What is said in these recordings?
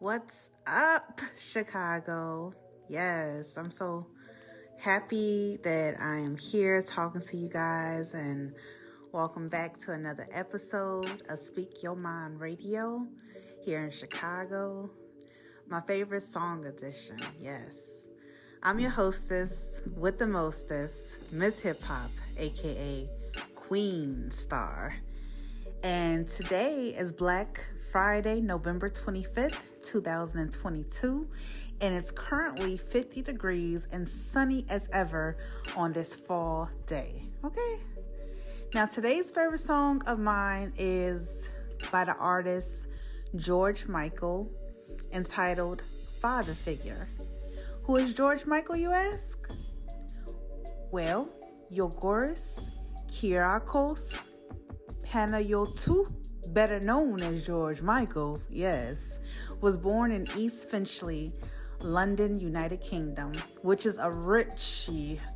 What's up, Chicago? Yes, I'm so happy that I am here talking to you guys and welcome back to another episode of Speak Your Mind Radio here in Chicago. My favorite song edition, yes. I'm your hostess with the mostest, Miss Hip Hop, aka Queen Star. And today is Black Friday, November 25th, 2022, and it's currently 50 degrees and sunny as ever on this fall day. Okay? Now, today's favorite song of mine is by the artist George Michael, entitled Father Figure. Who is George Michael, you ask? Well, Yogoris Kyriacos Panayiotou better known as George Michael, yes, was born in East Finchley, London, United Kingdom, which is a rich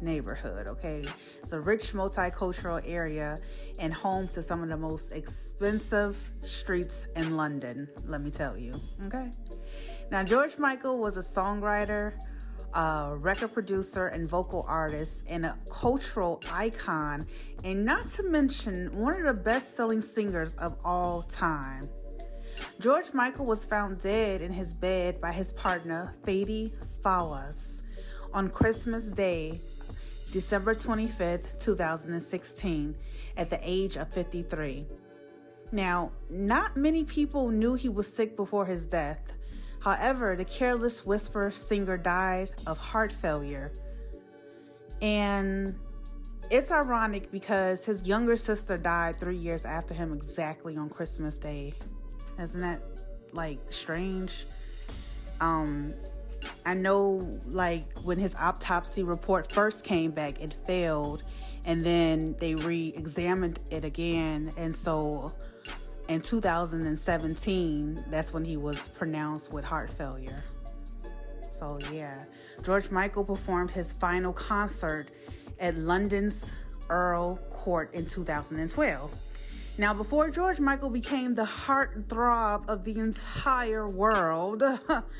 neighborhood, okay? It's a rich multicultural area and home to some of the most expensive streets in London, let me tell you, okay? Now, George Michael was a songwriter, a record producer and vocal artist and a cultural icon, and not to mention one of the best selling singers of all time. George Michael was found dead in his bed by his partner, Fadi Fawaz, on Christmas Day, December 25th, 2016, at the age of 53. Now, not many people knew he was sick before his death However, the Careless Whisper singer died of heart failure. And it's ironic because his younger sister died three years after him, exactly on Christmas Day. Isn't that like strange? Um, I know, like, when his autopsy report first came back, it failed, and then they re examined it again. And so in 2017, that's when he was pronounced with heart failure. So, yeah, George Michael performed his final concert at London's Earl Court in 2012. Now, before George Michael became the heartthrob of the entire world,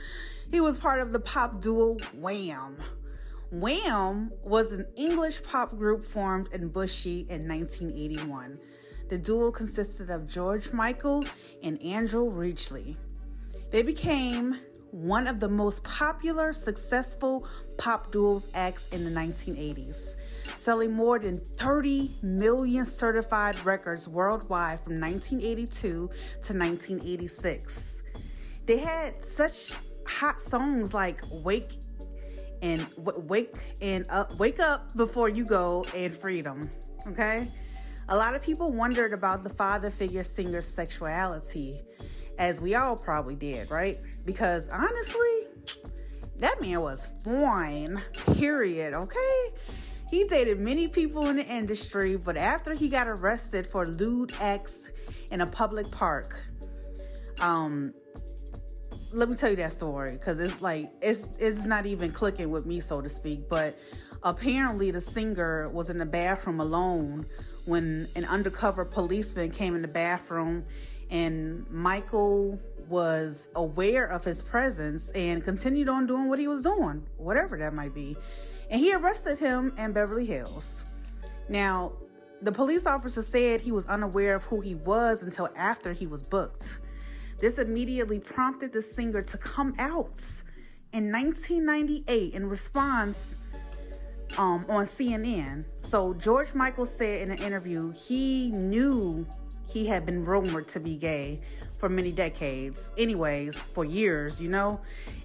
he was part of the pop duo Wham. Wham was an English pop group formed in Bushey in 1981. The duo consisted of George Michael and Andrew Ridgeley. They became one of the most popular, successful pop duos acts in the 1980s, selling more than 30 million certified records worldwide from 1982 to 1986. They had such hot songs like Wake and Wake and Up, Wake Up Before You Go and Freedom, okay? A lot of people wondered about the father figure singer's sexuality, as we all probably did, right? Because honestly, that man was fine, period, okay? He dated many people in the industry, but after he got arrested for lewd acts in a public park, um, let me tell you that story because it's like it's it's not even clicking with me, so to speak. But apparently, the singer was in the bathroom alone when an undercover policeman came in the bathroom and Michael was aware of his presence and continued on doing what he was doing, whatever that might be. And he arrested him in Beverly Hills. Now, the police officer said he was unaware of who he was until after he was booked. This immediately prompted the singer to come out in 1998 in response um, on CNN. So George Michael said in an interview he knew he had been rumored to be gay for many decades, anyways, for years, you know.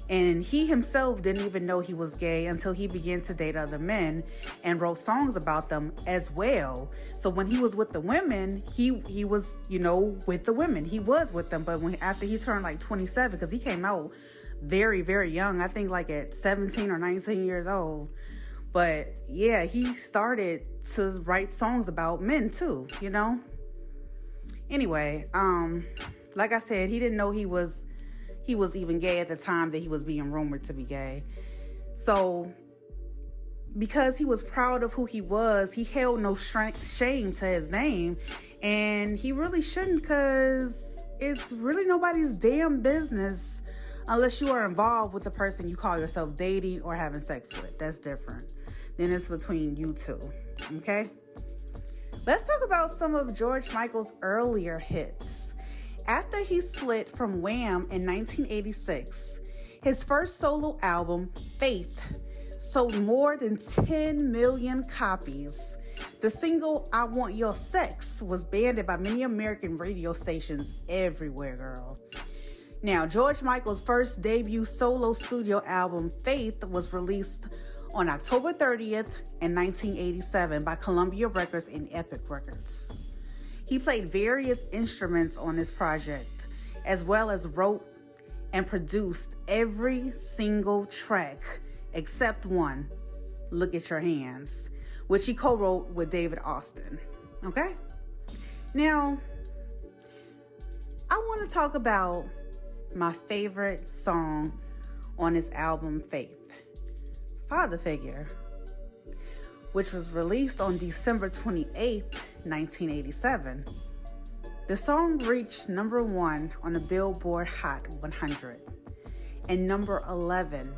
And he himself didn't even know he was gay until he began to date other men and wrote songs about them as well. So when he was with the women, he he was, you know, with the women. He was with them, but when after he turned like 27 cuz he came out very very young, I think like at 17 or 19 years old. But yeah, he started to write songs about men too, you know? Anyway, um like I said, he didn't know he was he was even gay at the time that he was being rumored to be gay. So because he was proud of who he was, he held no shame to his name, and he really shouldn't because it's really nobody's damn business unless you are involved with the person you call yourself dating or having sex with. That's different. Then it's between you two. Okay? Let's talk about some of George Michael's earlier hits. After he split from Wham in 1986, his first solo album, Faith, sold more than 10 million copies. The single I Want Your Sex was banned by many American radio stations everywhere, girl. Now, George Michael's first debut solo studio album, Faith, was released on October 30th in 1987 by Columbia Records and Epic Records. He played various instruments on this project, as well as wrote and produced every single track except one, Look at Your Hands, which he co wrote with David Austin. Okay? Now, I want to talk about my favorite song on his album Faith, Father Figure, which was released on December 28, 1987. The song reached number one on the Billboard Hot 100 and number 11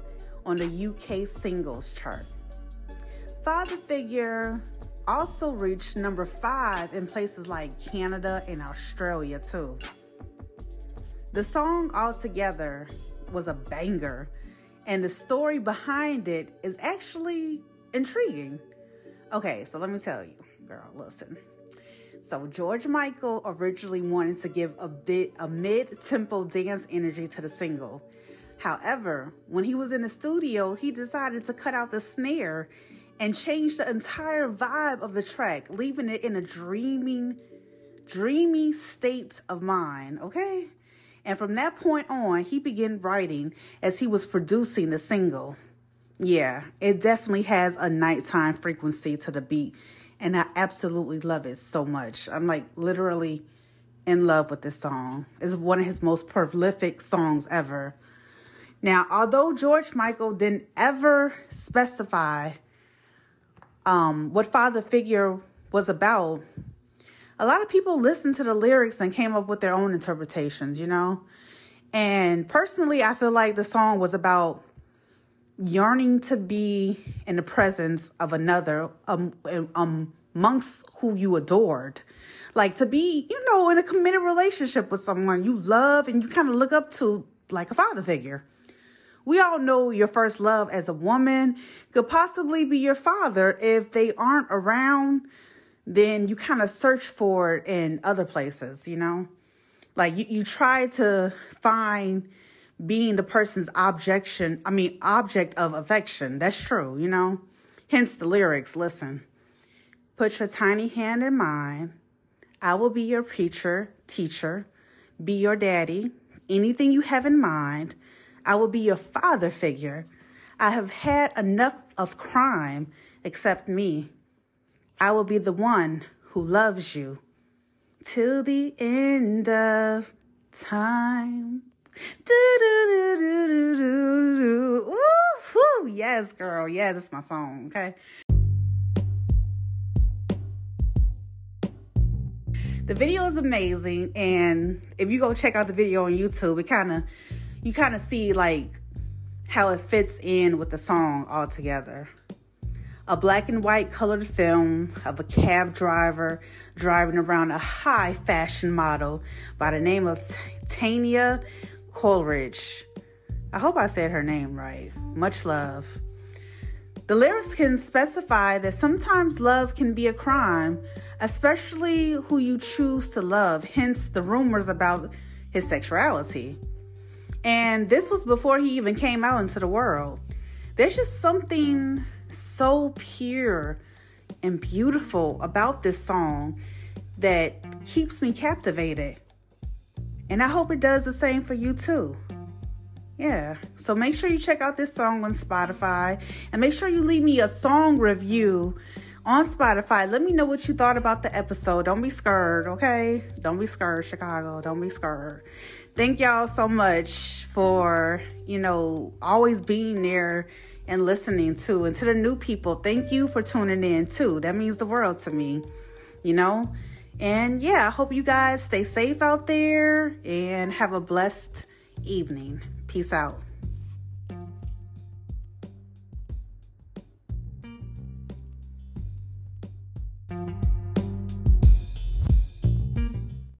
on the UK singles chart. Father Figure also reached number five in places like Canada and Australia, too. The song altogether was a banger, and the story behind it is actually intriguing. Okay, so let me tell you, girl, listen. So George Michael originally wanted to give a bit a mid-tempo dance energy to the single. However, when he was in the studio, he decided to cut out the snare and change the entire vibe of the track, leaving it in a dreaming, dreamy state of mind, okay? And from that point on, he began writing as he was producing the single. Yeah, it definitely has a nighttime frequency to the beat, and I absolutely love it so much. I'm like literally in love with this song. It's one of his most prolific songs ever. Now, although George Michael didn't ever specify um, what Father Figure was about, a lot of people listened to the lyrics and came up with their own interpretations, you know? And personally, I feel like the song was about yearning to be in the presence of another um, um, amongst who you adored. Like to be, you know, in a committed relationship with someone you love and you kind of look up to like a father figure. We all know your first love as a woman could possibly be your father. If they aren't around, then you kind of search for it in other places, you know? Like you, you try to find being the person's objection, I mean, object of affection. That's true, you know? Hence the lyrics. Listen, put your tiny hand in mine. I will be your preacher, teacher, be your daddy, anything you have in mind. I will be your father figure. I have had enough of crime, accept me. I will be the one who loves you till the end of time. Do, do, do, do, do, do. Ooh. Yes, girl. Yes, it's my song. Okay. The video is amazing, and if you go check out the video on YouTube, it kind of you kind of see like how it fits in with the song altogether. A black and white colored film of a cab driver driving around a high fashion model by the name of Tania Coleridge. I hope I said her name right. Much love. The lyrics can specify that sometimes love can be a crime, especially who you choose to love, hence the rumors about his sexuality. And this was before he even came out into the world. There's just something so pure and beautiful about this song that keeps me captivated. And I hope it does the same for you too. Yeah. So make sure you check out this song on Spotify and make sure you leave me a song review on Spotify. Let me know what you thought about the episode. Don't be scared, okay? Don't be scared, Chicago. Don't be scared. Thank y'all so much for, you know, always being there and listening to. And to the new people, thank you for tuning in too. That means the world to me, you know? And yeah, I hope you guys stay safe out there and have a blessed evening. Peace out.